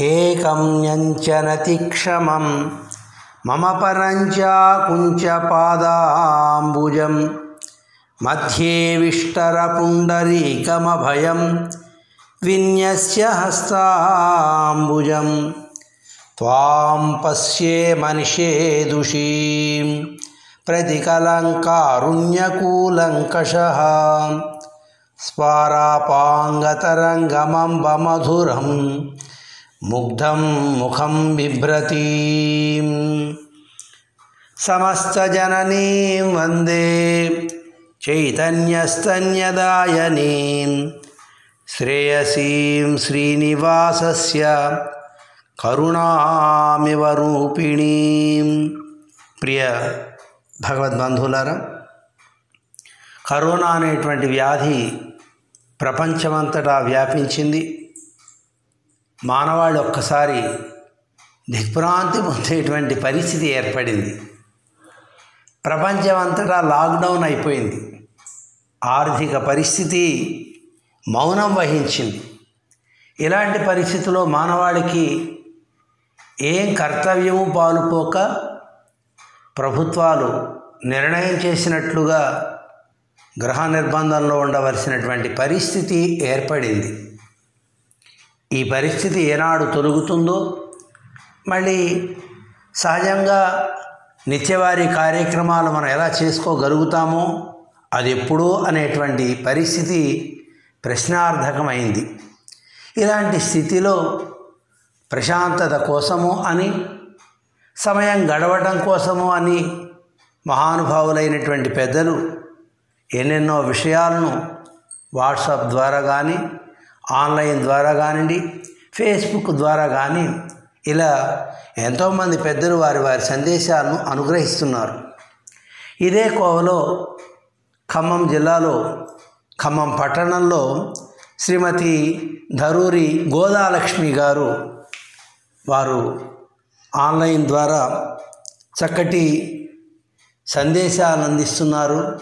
एकं यञ्चनतिक्षमं मम परञ्चाकुञ्चपादाम्बुजं मध्ये विष्टरपुण्डरीकमभयं विन्यस्य हस्ताम्बुजं त्वां पश्ये मनिषे दुषीं प्रतिकलङ्कारुण्यकूलङ्कषः। स्वारापाङ्गतरङ्गमम्बमधुरम्। ముగ్ధం ముఖం బిభ్రతీ. సమస్త జననీ వందే. చైతన్యస్తన్యదాయనీ. శ్రేయసీం శ్రీనివాసస్య కరుణామివ రూపిణీ. ప్రియ భగవద్బంధులారా కరోనా అనేటువంటి వ్యాధి ప్రపంచమంతటా వ్యాపించింది. మానవాళి ఒక్కసారి దిగ్భ్రాంతి పొందేటువంటి పరిస్థితి ఏర్పడింది. ప్రపంచమంతటా లాక్డౌన్ అయిపోయింది. ఆర్థిక పరిస్థితి మౌనం వహించింది. ఇలాంటి పరిస్థితిలో మానవాళికి ఏం కర్తవ్యము పాలుపోక ప్రభుత్వాలు నిర్ణయం చేసినట్లుగా గృహ నిర్బంధంలో ఉండవలసినటువంటి పరిస్థితి ఏర్పడింది. ఈ పరిస్థితి ఏనాడు తొలుగుతుందో? మళ్ళీ సహజంగా నిత్యవారీ కార్యక్రమాలు మనం ఎలా చేసుకోగలుగుతామో అది ఎప్పుడో అనేటువంటి పరిస్థితి ప్రశ్నార్థకమైంది. ఇలాంటి స్థితిలో ప్రశాంతత కోసము అని సమయం గడవటం కోసము అని మహానుభావులైనటువంటి పెద్దలు ఎన్నెన్నో విషయాలను వాట్సాప్ ద్వారా కానీ ఆన్లైన్ ద్వారా కానివ్వండి ఫేస్బుక్ ద్వారా కానీ ఇలా ఎంతోమంది పెద్దలు వారి వారి సందేశాలను అనుగ్రహిస్తున్నారు. ఇదే కోవలో ఖమ్మం జిల్లాలో ఖమ్మం పట్టణంలో శ్రీమతి ధరూరి గోదాలక్ష్మి గారు వారు ఆన్లైన్ ద్వారా చక్కటి సందేశాలు అందిస్తున్నారు.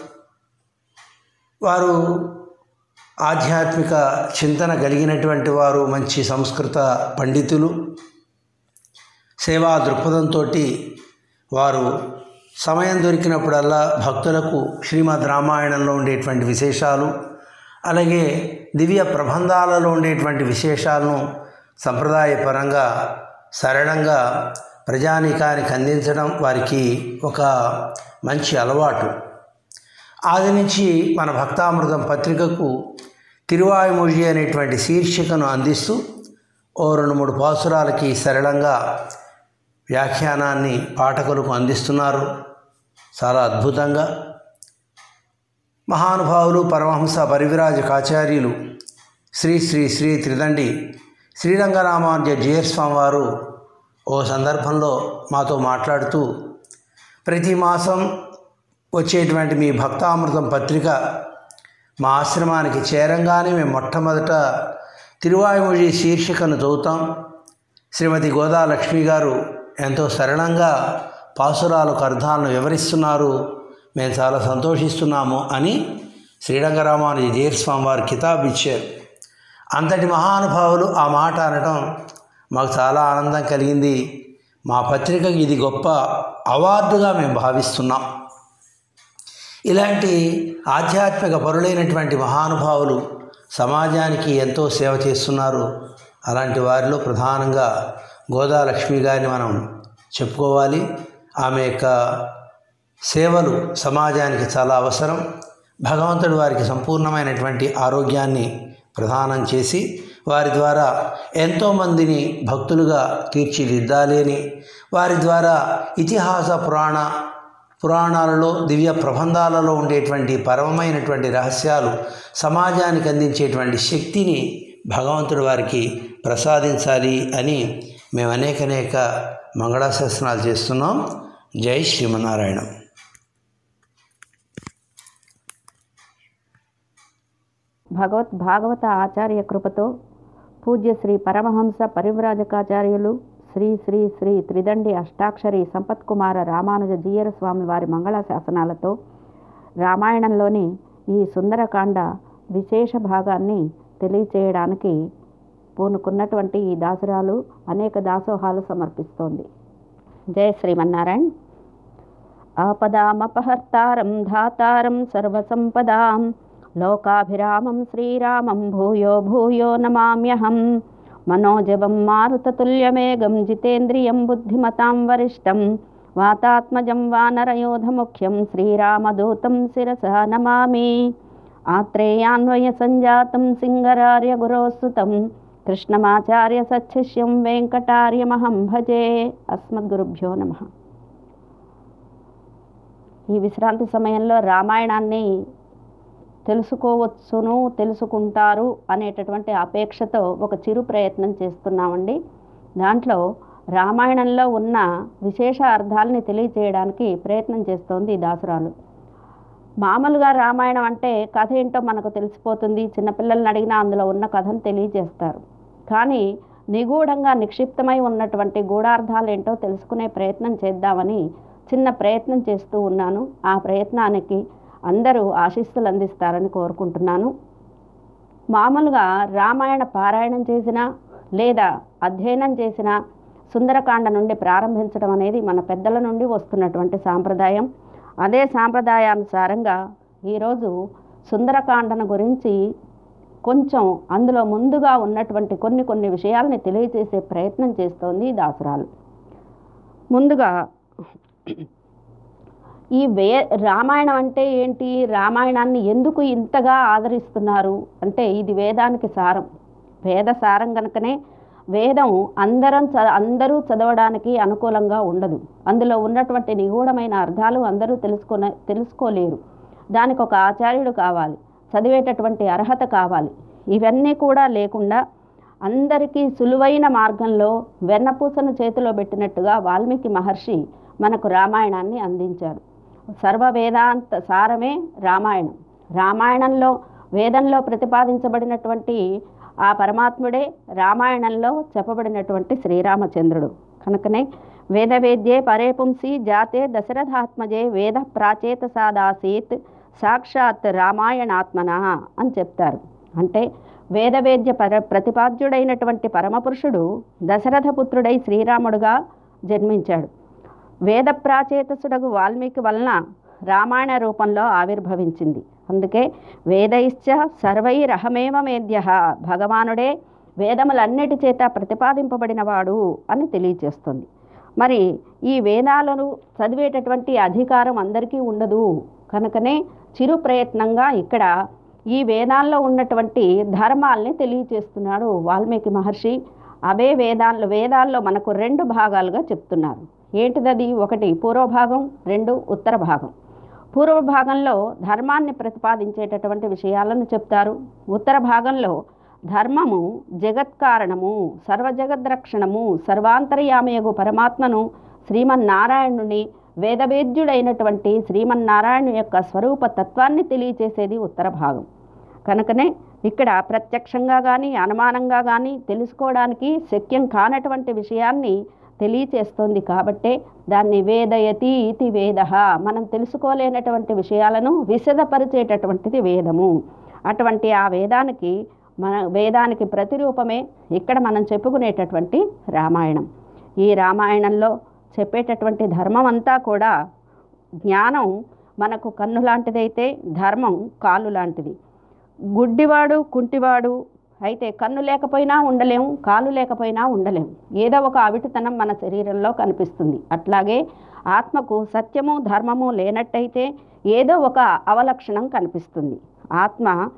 వారు ఆధ్యాత్మిక చింతన కలిగినటువంటి వారు మంచి సంస్కృత పండితులు. సేవా దృక్పథంతో వారు సమయం దొరికినప్పుడల్లా భక్తులకు శ్రీమద్ రామాయణంలో ఉండేటువంటి విశేషాలు అలాగే దివ్య ప్రబంధాలలో ఉండేటువంటి విశేషాలను సంప్రదాయపరంగా సరళంగా ప్రజానీకానికి అందించడం వారికి ఒక మంచి అలవాటు. ఆది నుంచి మన భక్తామృతం పత్రికకు తిరువాయుమొഴി అనేటువంటి శీర్షికను అందిస్తూ ఓ రెండు మూడు పాసురాలకి సరళంగా వ్యాఖ్యానాన్ని పాఠకులకు అందిస్తున్నారు. చాలా అద్భుతంగా. మహానుభావులు పరమహంస పరివిరాజకాచార్యులు శ్రీ శ్రీ శ్రీ త్రిదండి శ్రీరంగరామానుజ జియర్ స్వామి వారు ఓ సందర్భంలో మాతో మాట్లాడుతూ ప్రతి మాసం వచ్చేటువంటి మీ భక్తామృతం పత్రిక మా ఆశ్రమానికి చేరంగానే మేము మొట్టమొదట తిరువాయుమొഴి శీర్షికను చదువుతాం. శ్రీమతి గోదా లక్ష్మి గారు ఎంతో సరళంగా పాసురాలకు అర్థాలను వివరిస్తున్నారు. మేము చాలా సంతోషిస్తున్నాము అని శ్రీరంగరామానుజీ దేవస్వామి వారు కితాబ్ ఇచ్చారు. అంతటి మహానుభావులు ఆ మాట అనటం మాకు చాలా ఆనందం కలిగింది. మా పత్రికకి ఇది గొప్ప అవార్డుగా మేము భావిస్తున్నాం. ఇలాంటి ఆధ్యాత్మిక పరులైనటువంటి మహానుభావులు సమాజానికి ఎంతో సేవ చేస్తున్నారు. అలాంటి వారిలో ప్రధానంగా గోదాలక్ష్మి గారిని మనం చెప్పుకోవాలి. ఆమె యొక్క సేవలు సమాజానికి చాలా అవసరం. భగవంతుడు వారికి సంపూర్ణమైనటువంటి ఆరోగ్యాన్ని ప్రదానం చేసి వారి ద్వారా ఎంతోమందిని భక్తులుగా తీర్చిదిద్దాలి అని వారి ద్వారా ఇతిహాస పురాణ పురాణాలలో దివ్య ప్రబంధాలలో ఉండేటువంటి పరమమైనటువంటి రహస్యాలు సమాజానికి అందించేటువంటి శక్తిని భగవంతుడు వారికి ప్రసాదించాలి అని మేము అనేక అనేక మంగళాశాసనాలు చేస్తున్నాం. జై శ్రీమన్నారాయణ. భగవత్ భాగవత ఆచార్య కృపతో పూజ్య శ్రీ పరమహంస పరివ్రాజకాచార్యులు శ్రీ శ్రీ శ్రీ త్రిదండి అష్టాక్షరి సంపత్కుమార రామానుజ జీయర స్వామి వారి మంగళ శాసనాలతో రామాయణంలోని ఈ సుందరకాండ విశేష భాగాన్ని తెలియచేయడానికి పూనుకున్నటువంటి ఈ దాసురాలు అనేక దాసోహాలు సమర్పిస్తోంది. జయ శ్రీమన్నారాయణ. ఆపదామపహర్తారం ధాతారం సర్వసంపదాం. లోకాభిరామం శ్రీరామం భూయో భూయో నమామ్యహం. మనోజవం మారుతతుల్యమేగం జితేంద్రియం బుద్ధిమతాం వరిష్టం వాతాత్మజం వానరయోధముఖ్యం శ్రీరామదూతం శిరస నమామి ఆత్రేయాన్వయ సంజాతం సింగరార్య గురోసుతం కృష్ణమాచార్య సచ్చిష్యం వెంకటార్యమహం భజే అస్మద్గురుభ్యో నమ ఈ విశ్రాంతి సమయంలో రామాయణాన్ని తెలుసుకోవచ్చును తెలుసుకుంటారు అనేటటువంటి అపేక్షతో ఒక చిరు ప్రయత్నం చేస్తున్నామండి. దాంట్లో రామాయణంలో ఉన్న విశేష అర్థాలని తెలియచేయడానికి ప్రయత్నం చేస్తోంది ఈ దాసురాలు. మామూలుగా రామాయణం అంటే కథ ఏంటో మనకు తెలిసిపోతుంది చిన్నపిల్లల్ని అడిగినా అందులో ఉన్న కథను తెలియజేస్తారు. కానీ నిగూఢంగా నిక్షిప్తమై ఉన్నటువంటి గూఢార్థాలు ఏంటో తెలుసుకునే ప్రయత్నం చేద్దామని చిన్న ప్రయత్నం చేస్తూ ఉన్నాను. ఆ ప్రయత్నానికి అందరూ ఆశీస్సులు అందిస్తారని కోరుకుంటున్నాను. మామూలుగా రామాయణ పారాయణం చేసిన లేదా అధ్యయనం చేసిన సుందరకాండ నుండి ప్రారంభించడం అనేది మన పెద్దల నుండి వస్తున్నటువంటి సాంప్రదాయం. అదే సాంప్రదాయానుసారంగా ఈరోజు సుందరకాండను గురించి కొంచెం అందులో ముందుగా ఉన్నటువంటి కొన్ని కొన్ని విషయాల్ని తెలియజేసే ప్రయత్నం చేస్తోంది దాసురాలు. ముందుగా ఈ వే రామాయణం అంటే ఏంటి? రామాయణాన్ని ఎందుకు ఇంతగా ఆదరిస్తున్నారు? అంటే ఇది వేదానికి సారం. వేద సారం కనుకనే వేదం అందరం చ అందరూ చదవడానికి అనుకూలంగా ఉండదు. అందులో ఉన్నటువంటి నిగూఢమైన అర్థాలు అందరూ తెలుసుకునే తెలుసుకోలేరు. దానికి ఒక ఆచార్యుడు కావాలి. చదివేటటువంటి అర్హత కావాలి. ఇవన్నీ కూడా లేకుండా అందరికీ సులువైన మార్గంలో వెన్నపూసను చేతిలో పెట్టినట్టుగా వాల్మీకి మహర్షి మనకు రామాయణాన్ని అందించారు. సర్వ వేదాంత సారమే రామాయణం. రామాయణంలో వేదంలో ప్రతిపాదించబడినటువంటి ఆ పరమాత్ముడే రామాయణంలో చెప్పబడినటువంటి శ్రీరామచంద్రుడు. కనుకనే వేదవేద్యే పరేపుంసి జాతే దశరథాత్మజే వేద ప్రాచేత సాదాసీత్ సాక్షాత్ రామాయణాత్మన అని చెప్తారు. అంటే వేదవేద్య పర ప్రతిపాద్యుడైనటువంటి పరమపురుషుడు దశరథపుత్రుడై శ్రీరాముడుగా జన్మించాడు. వేద ప్రాచేతసుడగు వాల్మీకి వలన రామాయణ రూపంలో ఆవిర్భవించింది. అందుకే వేదైశ్చ సర్వైరహమేవ మేద్య భగవానుడే వేదములన్నిటి చేత ప్రతిపాదింపబడినవాడు అని తెలియచేస్తుంది. మరి ఈ వేదాలను చదివేటటువంటి అధికారం అందరికీ ఉండదు. కనుకనే చిరు ప్రయత్నంగా ఇక్కడ ఈ వేదాల్లో ఉన్నటువంటి ధర్మాల్ని తెలియచేస్తున్నాడు వాల్మీకి మహర్షి. అవే వేదాల్లో వేదాల్లో మనకు రెండు భాగాలుగా చెప్తున్నారు. ఏంటిదది? ఒకటి పూర్వభాగం రెండు ఉత్తర భాగం పూర్వ భాగంలో ధర్మాన్ని ప్రతిపాదించేటటువంటి విషయాలను చెప్తారు. ఉత్తర భాగంలో ధర్మము జగత్కారణము సర్వజగద్రక్షణము సర్వాంతర్యామయగు పరమాత్మను శ్రీమన్నారాయణుని వేదవేద్యుడైనటువంటి శ్రీమన్నారాయణ యొక్క స్వరూప తత్వాన్ని తెలియచేసేది ఉత్తర భాగం కనుకనే ఇక్కడ ప్రత్యక్షంగా కానీ అనుమానంగా కానీ తెలుసుకోవడానికి శక్యం కానటువంటి విషయాన్ని తెలియచేస్తోంది కాబట్టే దాన్ని వేదయతి ఇతి వేద. మనం తెలుసుకోలేనటువంటి విషయాలను విశదపరిచేటటువంటిది వేదము. అటువంటి ఆ వేదానికి మన వేదానికి ప్రతిరూపమే ఇక్కడ మనం చెప్పుకునేటటువంటి రామాయణం. ఈ రామాయణంలో చెప్పేటటువంటి ధర్మం అంతా కూడా జ్ఞానం మనకు కన్ను లాంటిదైతే ధర్మం కాలు లాంటిది గుడ్డివాడు కుంటివాడు అయితే కన్ను లేకపోయినా ఉండలేము కాలు లేకపోయినా ఉండలేము. ఏదో ఒక అవిటితనం మన శరీరంలో కనిపిస్తుంది. అట్లాగే ఆత్మకు సత్యము ధర్మము లేనట్టయితే ఏదో ఒక అవలక్షణం కనిపిస్తుంది. ఆత్మ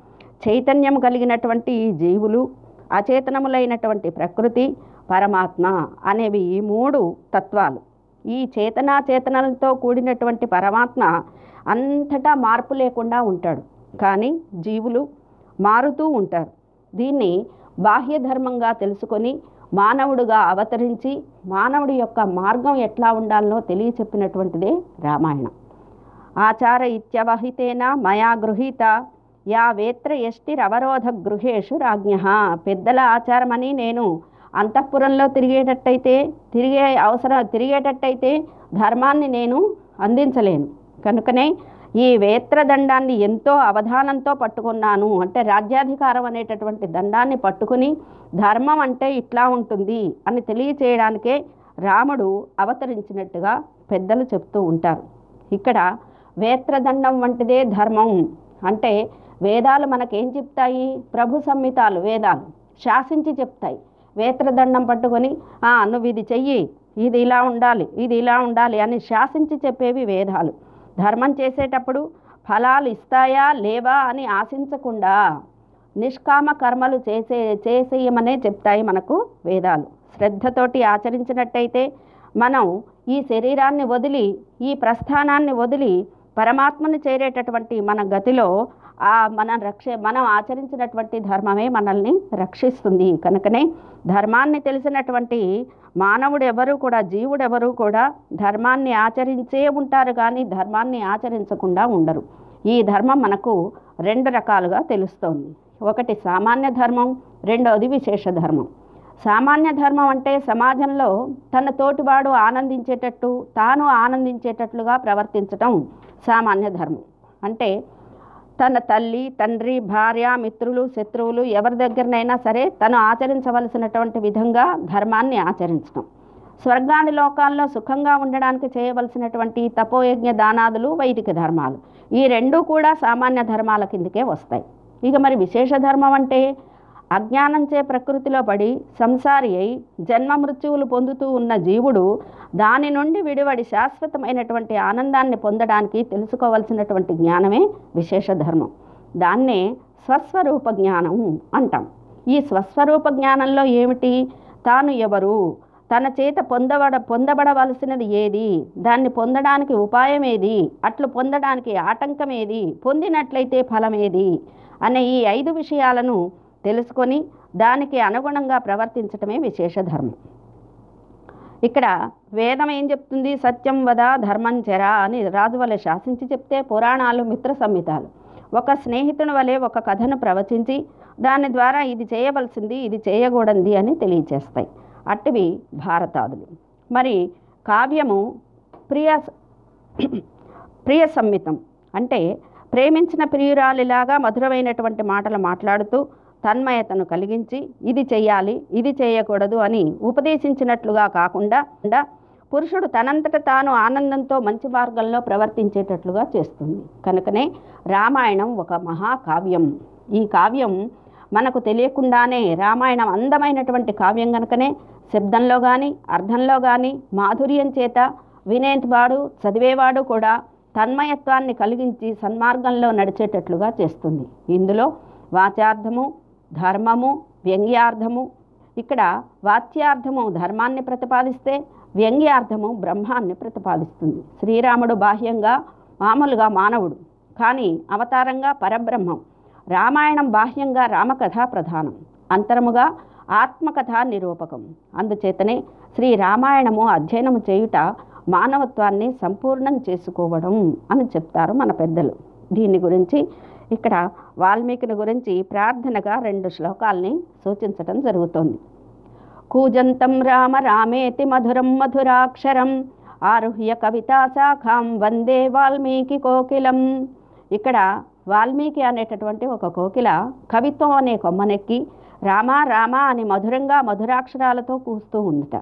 చైతన్యం కలిగినటువంటి ఈ జీవులు అచేతనములైనటువంటి ప్రకృతి పరమాత్మ అనేవి ఈ మూడు తత్వాలు. ఈ చేతనాచేతనలతో కూడినటువంటి పరమాత్మ అంతటా మార్పు లేకుండా ఉంటాడు. కానీ జీవులు మారుతూ ఉంటారు. దీన్ని బాహ్య ధర్మంగా తెలుసుకొని మానవుడుగా అవతరించి మానవుడి యొక్క మార్గం ఎట్లా ఉండాలనో తెలియచెప్పినటువంటిదే రామాయణం. ఆచార ఇత్యవహితేన మయా గృహీత యా వేత్ర ఎష్టిరవరోధ గృహేషు రాజ్ఞ. పెద్దల ఆచారమని నేను అంతఃపురంలో తిరిగేటట్టయితే తిరిగే అవసరం తిరిగేటట్టయితే ధర్మాన్ని నేను అందించలేను. కనుకనే ఈ వేత్రదండాన్ని ఎంతో అవధానంతో పట్టుకున్నాను అంటే రాజ్యాధికారం అనేటటువంటి దండాన్ని పట్టుకుని ధర్మం అంటే ఇట్లా ఉంటుంది అని తెలియచేయడానికే రాముడు అవతరించినట్టుగా పెద్దలు చెప్తూ ఉంటారు. ఇక్కడ వేత్రదండం వంటిదే ధర్మం అంటే వేదాలు మనకేం చెప్తాయి? ప్రభు సంహితాలు వేదాలు శాసించి చెప్తాయి. వేత్రదండం పట్టుకొని నువ్వు ఇది చెయ్యి ఇది ఇలా ఉండాలి ఇది ఇలా ఉండాలి అని శాసించి చెప్పేవి వేదాలు. ధర్మం చేసేటప్పుడు ఫలాలు ఇస్తాయా లేవా అని ఆశించకుండా నిష్కామ కర్మలు చేసే చేసేయమనే చెప్తాయి మనకు వేదాలు. శ్రద్ధతోటి ఆచరించినట్టయితే మనం ఈ శరీరాన్ని వదిలి ఈ ప్రస్థానాన్ని వదిలి పరమాత్మను చేరేటటువంటి మన గతిలో ఆ మన రక్ష మనం ఆచరించినటువంటి ధర్మమే మనల్ని రక్షిస్తుంది. కనుకనే ధర్మాన్ని తెలిసినటువంటి మానవుడు ఎవరు కూడా జీవుడు ఎవరు కూడా ధర్మాన్ని ఆచరించే ఉంటారు కానీ ధర్మాన్ని ఆచరించకుండా ఉండరు. ఈ ధర్మం మనకు రెండు రకాలుగా తెలుస్తోంది. ఒకటి సామాన్య ధర్మం రెండవది విశేష ధర్మం. సామాన్య ధర్మం అంటే సమాజంలో తన తోటివాడు ఆనందించేటట్టు తాను ఆనందించేటట్లుగా ప్రవర్తించటం సామాన్య ధర్మం. అంటే తన తల్లి తండ్రి భార్య మిత్రులు శత్రువులు ఎవరి దగ్గరనైనా సరే తను ఆచరించవలసినటువంటి విధంగా ధర్మాన్ని ఆచరించడం స్వర్గాది లోకాల్లో సుఖంగా ఉండడానికి చేయవలసినటువంటి తపోయజ్ఞ దానాదులు వైదిక ధర్మాలు. ఈ రెండూ కూడా సామాన్య ధర్మాల కిందకే వస్తాయి. ఇక మరి విశేష ధర్మం అంటే అజ్ఞానంచే ప్రకృతిలో పడి సంసారి అయి జన్మ మృత్యువులు పొందుతూ ఉన్న జీవుడు దాని నుండి విడివడి శాశ్వతమైనటువంటి ఆనందాన్ని పొందడానికి తెలుసుకోవలసినటువంటి జ్ఞానమే విశేష ధర్మం. దాన్నే స్వస్వరూప జ్ఞానం అంటాం. ఈ స్వస్వరూప జ్ఞానంలో ఏమిటి? తాను ఎవరు? తన చేత పొందబడ పొందబడవలసినది ఏది? దాన్ని పొందడానికి ఉపాయం ఏది? అట్లు పొందడానికి ఆటంకం ఏది? పొందినట్లయితే ఫలమేది? అనే ఈ ఐదు విషయాలను తెలుసుకొని దానికి అనుగుణంగా ప్రవర్తించటమే విశేష ధర్మం. ఇక్కడ వేదం ఏం చెప్తుంది? సత్యం వద ధర్మం చెరా అని రాజు వలె శాసించి చెప్తే పురాణాలు మిత్ర సంహితాలు. ఒక స్నేహితుని వలె ఒక కథను ప్రవచించి దాని ద్వారా ఇది చేయవలసింది ఇది చేయకూడదు అని తెలియచేస్తాయి. అట్టివి భారతాదులు. మరి కావ్యము ప్రియ ప్రియ సంహితం అంటే ప్రేమించిన ప్రియురాలిలాగా మధురమైనటువంటి మాటలు మాట్లాడుతూ తన్మయతను కలిగించి ఇది చేయాలి ఇది చేయకూడదు అని ఉపదేశించినట్లుగా కాకుండా పురుషుడు తనంతట తాను ఆనందంతో మంచి మార్గంలో ప్రవర్తించేటట్లుగా చేస్తుంది. కనుకనే రామాయణం ఒక మహాకావ్యం. ఈ కావ్యం మనకు తెలియకుండానే రామాయణం అందమైనటువంటి కావ్యం కనుకనే శబ్దంలో కానీ అర్థంలో కానీ మాధుర్యం చేత వినేవాడు చదివేవాడు కూడా తన్మయత్వాన్ని కలిగించి సన్మార్గంలో నడిచేటట్లుగా చేస్తుంది. ఇందులో వాచార్థము ధర్మము వ్యంగ్యార్థము. ఇక్కడ వాచ్యార్థము ధర్మాన్ని ప్రతిపాదిస్తే వ్యంగ్యార్థము బ్రహ్మాన్ని ప్రతిపాదిస్తుంది. శ్రీరాముడు బాహ్యంగా మామూలుగా మానవుడు కానీ అవతారంగా పరబ్రహ్మం. రామాయణం బాహ్యంగా రామకథ ప్రధానం. అంతరముగా ఆత్మకథ నిరూపకం. అందుచేతనే శ్రీ రామాయణము అధ్యయనము చేయుట మానవత్వాన్ని సంపూర్ణం చేసుకోవడం అని చెప్తారు మన పెద్దలు. దీని గురించి ఇక్కడ వాల్మీకిని గురించి ప్రార్థనగా రెండు శ్లోకాల్ని సూచించటం జరుగుతోంది. కూజంతం రామ రామేతి మధురం మధురాక్షరం ఆరుహ్య కవితా శాఖాం వందే వాల్మీకి కోకిలం. ఇక్కడ వాల్మీకి అనేటటువంటి ఒక కోకిల కవిత్వం అనే కొమ్మనెక్కి రామ రామ అని మధురంగా మధురాక్షరాలతో కూస్తూ ఉందట.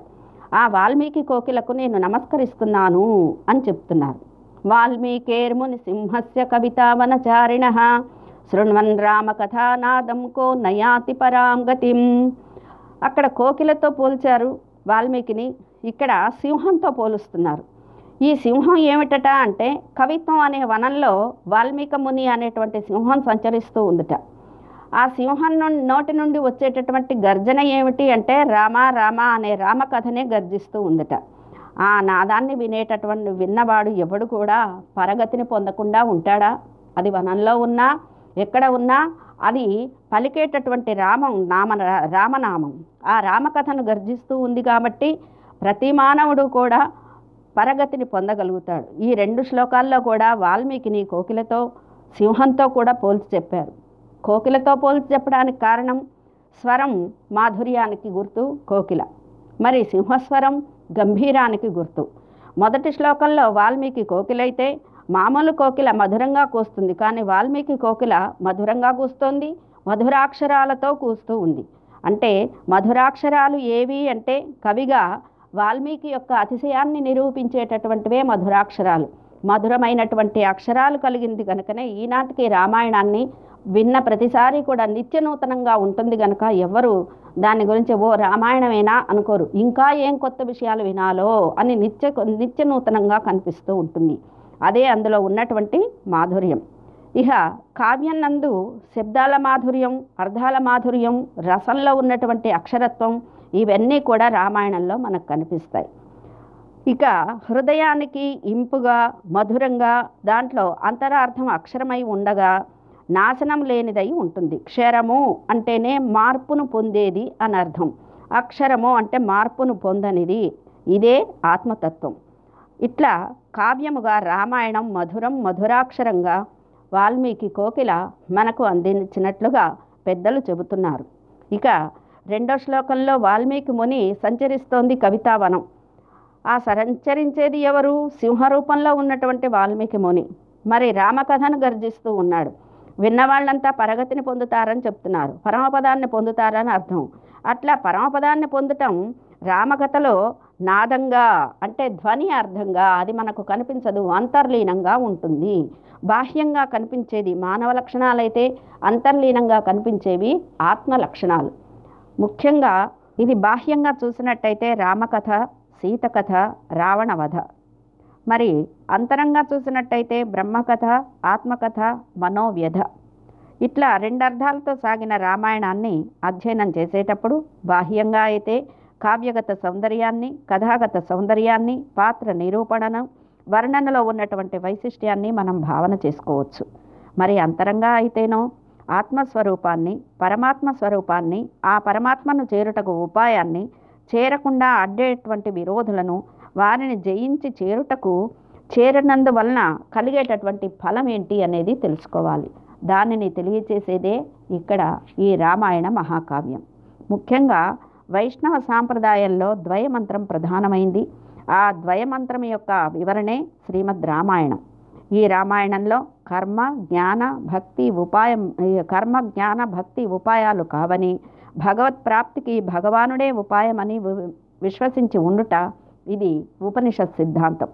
ఆ వాల్మీకి కోకిలకు నేను నమస్కరిస్తున్నాను అని చెప్తున్నారు. వాల్మీకేర్ముని సింహస్య కవితావనచారిణ. శృణ్వన్ రామకథానాదం కో నయాతి పరాం గతిం. అక్కడ కోకిలతో పోల్చారు వాల్మీకిని ఇక్కడ సింహంతో పోలుస్తున్నారు. ఈ సింహం ఏమిటట అంటే కవిత్వం అనే వనంలో వాల్మీక ముని అనేటువంటి సింహం సంచరిస్తూ ఉందట. ఆ సింహం నుండి నోటి నుండి వచ్చేటటువంటి గర్జన ఏమిటి అంటే రామ రామ అనే రామకథనే గర్జిస్తూ ఉందట. ఆ నాదాన్ని వినేటటువంటి విన్నవాడు ఎవడు కూడా పరగతిని పొందకుండా ఉంటాడా? అది వనంలో ఉన్నా ఎక్కడ ఉన్నా అది పలికేటటువంటి రామం నామ రామనామం. ఆ రామకథను గర్జిస్తూ ఉంది కాబట్టి ప్రతి మానవుడు కూడా పరగతిని పొందగలుగుతాడు. ఈ రెండు శ్లోకాల్లో కూడా వాల్మీకిని కోకిలతో సింహంతో కూడా పోల్చి చెప్పారు. కోకిలతో పోల్చి చెప్పడానికి కారణం స్వరం మాధుర్యానికి గుర్తు కోకిల. మరి సింహస్వరం గంభీరానికి గుర్తు. మొదటి శ్లోకంలో వాల్మీకి కోకిలైతే మామూలు కోకిల మధురంగా కూస్తుంది కానీ వాల్మీకి కోకిల మధురంగా కూస్తోంది మధురాక్షరాలతో కూస్తూ ఉంది. అంటే మధురాక్షరాలు ఏవి అంటే కవిగా వాల్మీకి యొక్క అతిశయాన్ని నిరూపించేటటువంటివే మధురాక్షరాలు. మధురమైనటువంటి అక్షరాలు కలిగింది కనుకనే ఈనాటికి రామాయణాన్ని విన్న ప్రతిసారి కూడా నిత్య నూతనంగా ఉంటుంది కనుక ఎవరు దాని గురించి ఓ రామాయణమేనా అనుకోరు. ఇంకా ఏం కొత్త విషయాలు వినాలో అని నిత్య నిత్య నూతనంగా కనిపిస్తూ ఉంటుంది. అదే అందులో ఉన్నటువంటి మాధుర్యం. ఇక కావ్యం నందు శబ్దాల మాధుర్యం అర్థాల మాధుర్యం రసంలో ఉన్నటువంటి అక్షరత్వం ఇవన్నీ కూడా రామాయణంలో మనకు కనిపిస్తాయి. ఇక హృదయానికి ఇంపుగా మధురంగా దాంట్లో అంతరార్థం అక్షరమై ఉండగా నాశనం లేనిదై ఉంటుంది. క్షరము అంటేనే మార్పును పొందేది అని అర్థం అక్షరము అంటే మార్పును పొందనిది. ఇదే ఆత్మతత్వం. ఇట్లా కావ్యముగా రామాయణం మధురం మధురాక్షరంగా వాల్మీకి కోకిల మనకు అందించినట్లుగా పెద్దలు చెబుతున్నారు. ఇక రెండో శ్లోకంలో వాల్మీకి ముని సంచరిస్తోంది కవితావనం. ఆ సంచరించేది ఎవరు? సింహరూపంలో ఉన్నటువంటి వాల్మీకి ముని. మరి రామకథను గర్జిస్తూ ఉన్నాడు. విన్నవాళ్ళంతా పరగతిని పొందుతారని చెప్తున్నారు. పరమపదాన్ని పొందుతారని అర్థం. అట్లా పరమపదాన్ని పొందటం రామకథలో నాదంగా అంటే ధ్వని అర్థంగా అది మనకు కనిపించదు అంతర్లీనంగా ఉంటుంది. బాహ్యంగా కనిపించేది మానవ లక్షణాలైతే అంతర్లీనంగా కనిపించేవి ఆత్మ లక్షణాలు. ముఖ్యంగా ఇది బాహ్యంగా చూసినట్టయితే రామకథ సీతకథ రావణవధ. మరి అంతరంగా చూసినట్టయితే బ్రహ్మకథ ఆత్మకథ మనోవ్యధ. ఇట్లా రెండు అర్థాలతో సాగిన రామాయణాన్ని అధ్యయనం చేసేటప్పుడు బాహ్యంగా అయితే కావ్యగత సౌందర్యాన్ని కథాగత సౌందర్యాన్ని పాత్ర నిరూపణను వర్ణనలో ఉన్నటువంటి వైశిష్ట్యాన్ని మనం భావన చేసుకోవచ్చు. మరి అంతరంగా అయితేనో ఆత్మస్వరూపాన్ని పరమాత్మ స్వరూపాన్ని ఆ పరమాత్మను చేరుటకు ఉపాయాన్ని చేరకుండా అడ్డేటువంటి విరోధులను వారిని జయించి చేరుటకు చేరినందువలన కలిగేటటువంటి ఫలం ఏంటి అనేది తెలుసుకోవాలి. దానిని తెలియచేసేదే ఇక్కడ ఈ రామాయణ మహాకావ్యం. ముఖ్యంగా వైష్ణవ సాంప్రదాయంలో ద్వయమంత్రం ప్రధానమైంది. ఆ ద్వయమంత్రం యొక్క వివరణే శ్రీమద్ రామాయణం. ఈ రామాయణంలో కర్మ జ్ఞాన భక్తి ఉపాయం కర్మ జ్ఞాన భక్తి ఉపాయాలు కావని భగవత్ ప్రాప్తికి భగవానుడే ఉపాయమని విశ్వసించి ఉండుట ఇది ఉపనిషత్ సిద్ధాంతం.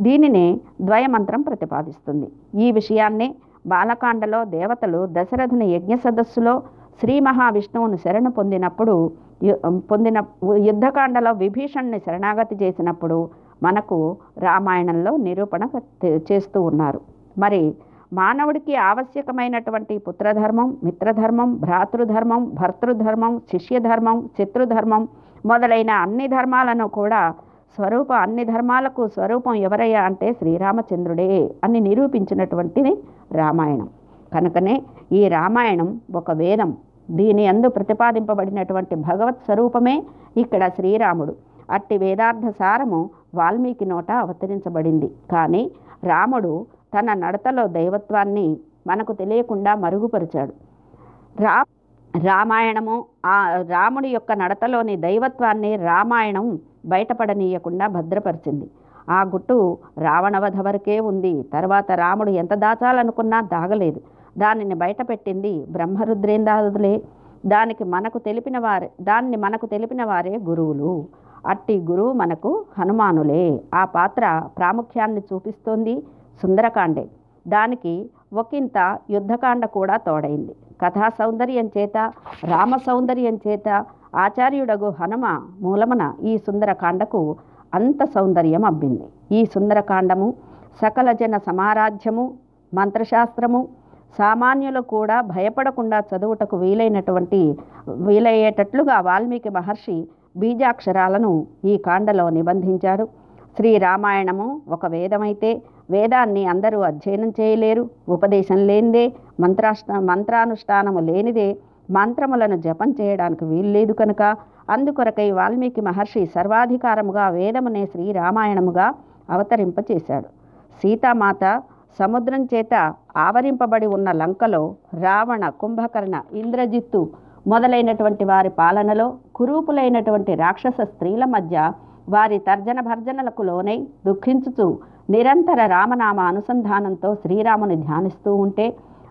దీనిని ద్వయమంత్రం ప్రతిపాదిస్తుంది. ఈ విషయాన్నే బాలకాండలో దేవతలు దశరథుని యజ్ఞ సదస్సులో శ్రీ మహావిష్ణువును శరణు పొందినప్పుడు యు- పొందిన యుద్ధకాండలో విభీషణ్ణి శరణాగతి చేసినప్పుడు మనకు రామాయణంలో నిరూపణ చేస్తూ ఉన్నారు. మరి మానవుడికి ఆవశ్యకమైనటువంటి పుత్రధర్మం మిత్రధర్మం భ్రాతృధర్మం భర్తృధర్మం శిష్యధర్మం శత్రుధర్మం మొదలైన అన్ని ధర్మాలను కూడా స్వరూప అన్ని ధర్మాలకు స్వరూపం ఎవరయ్యా అంటే శ్రీరామచంద్రుడే అని నిరూపించినటువంటిది రామాయణం. కనుకనే ఈ రామాయణం ఒక వేదం. దీని అందు ప్రతిపాదింపబడినటువంటి భగవత్ స్వరూపమే ఇక్కడ శ్రీరాముడు. అట్టి వేదార్థ సారము వాల్మీకి నోట అవతరించబడింది. కానీ రాముడు తన నడతలో దైవత్వాన్ని మనకు తెలియకుండా మరుగుపరిచాడు. రా రామాయణము ఆ రాముడి యొక్క నడతలోని దైవత్వాన్ని రామాయణం బయటపడనీయకుండా భద్రపరిచింది. ఆ గుట్టు రావణవధ వరకే ఉంది. తర్వాత రాముడు ఎంత దాచాలనుకున్నా దాగలేదు. దానిని బయటపెట్టింది బ్రహ్మరుద్రేంద్రాదులే. దానికి మనకు తెలిపిన వారే దాన్ని మనకు తెలిపిన వారే గురువులు. అట్టి గురువు మనకు హనుమానులే. ఆ పాత్ర ప్రాముఖ్యాన్ని చూపిస్తోంది. సుందరకాండే. దానికి ఒకంత యుద్ధకాండ కూడా తోడైంది. కథా సౌందర్యం చేత రామ సౌందర్యం చేత ఆచార్యుడగు హనుమ మూలమన ఈ సుందరకాండకు అంత సౌందర్యం అబ్బింది. ఈ సుందరకాండము సకల జన సమారాధ్యము మంత్రశాస్త్రము సామాన్యులు కూడా భయపడకుండా చదువుటకు వీలైనటువంటి వీలయ్యేటట్లుగా వాల్మీకి మహర్షి బీజాక్షరాలను ఈ కాండలో నిబంధించాడు. శ్రీరామాయణము ఒక వేదమైతే వేదాన్ని అందరూ అధ్యయనం చేయలేరు ఉపదేశం లేనిదే మంత్రాష్ట మంత్రానుష్ఠానము లేనిదే మంత్రములను జపం చేయడానికి వీల్లేదు కనుక అందుకొరకై వాల్మీకి మహర్షి సర్వాధికారముగా వేదమునే శ్రీరామాయణముగా అవతరింపచేశాడు. సీతామాత సముద్రం చేత ఆవరింపబడి ఉన్న లంకలో రావణ కుంభకర్ణ ఇంద్రజిత్తు మొదలైనటువంటి వారి పాలనలో కురూపులైనటువంటి రాక్షస స్త్రీల మధ్య వారి తర్జన భర్జనలకు లోనై దుఃఖించుచు నిరంతర రామనామ అనుసంధానంతో శ్రీరాముని ధ్యానిస్తూ ఉంటే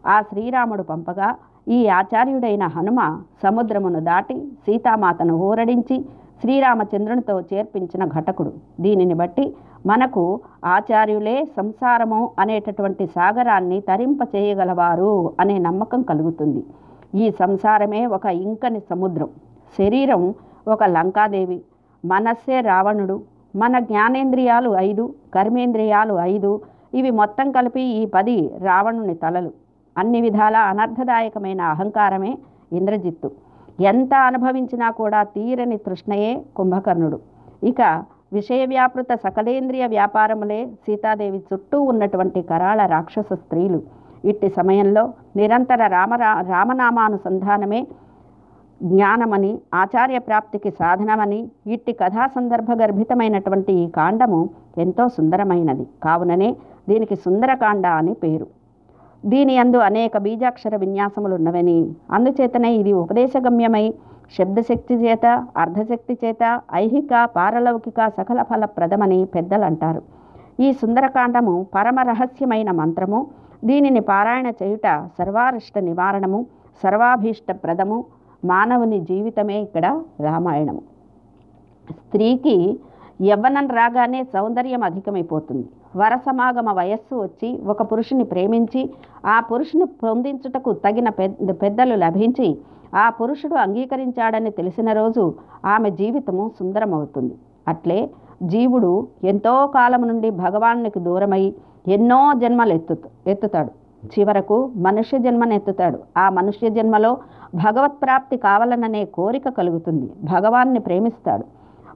ఆ శ్రీరాముడు పంపగా ఈ ఆచార్యుడైన హనుమ సముద్రమును దాటి సీతామాతను ఊరడించి శ్రీరామచంద్రునితో చేర్పించిన ఘటకుడు. దీనిని బట్టి మనకు ఆచార్యులే సంసారము అనేటటువంటి సాగరాన్ని తరింప చేయగలవారు అనే నమ్మకం కలుగుతుంది. ఈ సంసారమే ఒక ఇంకని సముద్రం. శరీరం ఒక లంకాదేవి. మనస్సే రావణుడు. మన జ్ఞానేంద్రియాలు ఐదు కర్మేంద్రియాలు ఐదు ఇవి మొత్తం కలిపి ఈ పది రావణుని తలలు. అన్ని విధాల అనర్థదాయకమైన అహంకారమే ఇంద్రజిత్తు. ఎంత అనుభవించినా కూడా తీరని తృష్ణయే కుంభకర్ణుడు. ఇక విషయ వ్యాపృత సకలేంద్రియ వ్యాపారములే సీతాదేవి చుట్టూ ఉన్నటువంటి కరాళ రాక్షస స్త్రీలు. ఇట్టి సమయంలో నిరంతర రామరా రామనామానుసంధానమే జ్ఞానమని ఆచార్య ప్రాప్తికి సాధనమని ఇట్టి కథా సందర్భ గర్భితమైనటువంటి ఈ కాండము ఎంతో సుందరమైనది. కావుననే దీనికి సుందరకాండ అని పేరు. దీని అందు అనేక బీజాక్షర విన్యాసములు ఉన్నవని అందుచేతనే ఇది ఉపదేశగమ్యమై శబ్దశక్తి చేత అర్ధశక్తి చేత ఐహిక పారలౌకిక సకల ఫలప్రదమని పెద్దలు అంటారు ఈ సుందరకాండము పరమ రహస్యమైన మంత్రము. దీనిని పారాయణ చేయుట సర్వారిష్ట నివారణము సర్వాభీష్ట ప్రదము మానవుని జీవితమే ఇక్కడ రామాయణము. స్త్రీకి యవ్వనం రాగానే సౌందర్యం అధికమైపోతుంది. వరసమాగమ వయస్సు వచ్చి ఒక పురుషుని ప్రేమించి ఆ పురుషుని పొందించుటకు తగిన పెద్ద పెద్దలు లభించి ఆ పురుషుడు అంగీకరించాడని తెలిసిన రోజు ఆమె జీవితము సుందరమవుతుంది. అట్లే జీవుడు ఎంతో కాలం నుండి భగవానునికి దూరమై ఎన్నో జన్మలు ఎత్తు ఎత్తుతాడు. చివరకు మనుష్య జన్మనెత్తుతాడు. ఆ మనుష్య జన్మలో భగవత్ప్రాప్తి కావాలననే కోరిక కలుగుతుంది. భగవాన్ని ప్రేమిస్తాడు.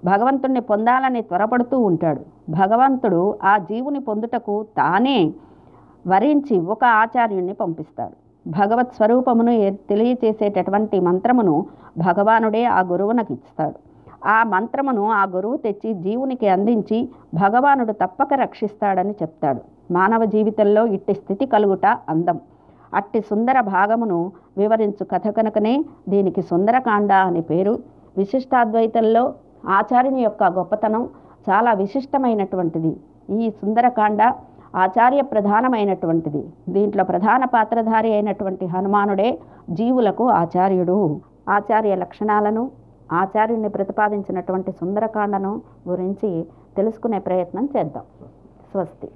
భగవంతుణ్ణి పొందాలని త్వరపడుతూ ఉంటాడు. భగవంతుడు ఆ జీవుని పొందుటకు తానే వరించి ఒక ఆచార్యుణ్ణి పంపిస్తాడు. భగవత్ స్వరూపమును తెలియచేసేటటువంటి మంత్రమును భగవానుడే ఆ గురువునకు ఇస్తాడు ఆ మంత్రమును ఆ గురువు తెచ్చి జీవునికి అందించి భగవానుడు తప్పక రక్షిస్తాడని చెప్తాడు. మానవ జీవితంలో ఇట్టి స్థితి కలుగుట అందం. అట్టి సుందర భాగమును వివరించు కథ కనుకనే దీనికి సుందరకాండ అని పేరు. విశిష్టాద్వైతంలో ఆచార్యుని యొక్క గొప్పతనం చాలా విశిష్టమైనటువంటిది. ఈ సుందరకాండ ఆచార్య ప్రధానమైనటువంటిది. దీంట్లో ప్రధాన పాత్రధారి అయినటువంటి హనుమానుడే జీవులకు ఆచార్యుడు. ఆచార్య లక్షణాలను ఆచార్యుని ప్రతిపాదించినటువంటి సుందరకాండను గురించి తెలుసుకునే ప్రయత్నం చేద్దాం. స్వస్తి.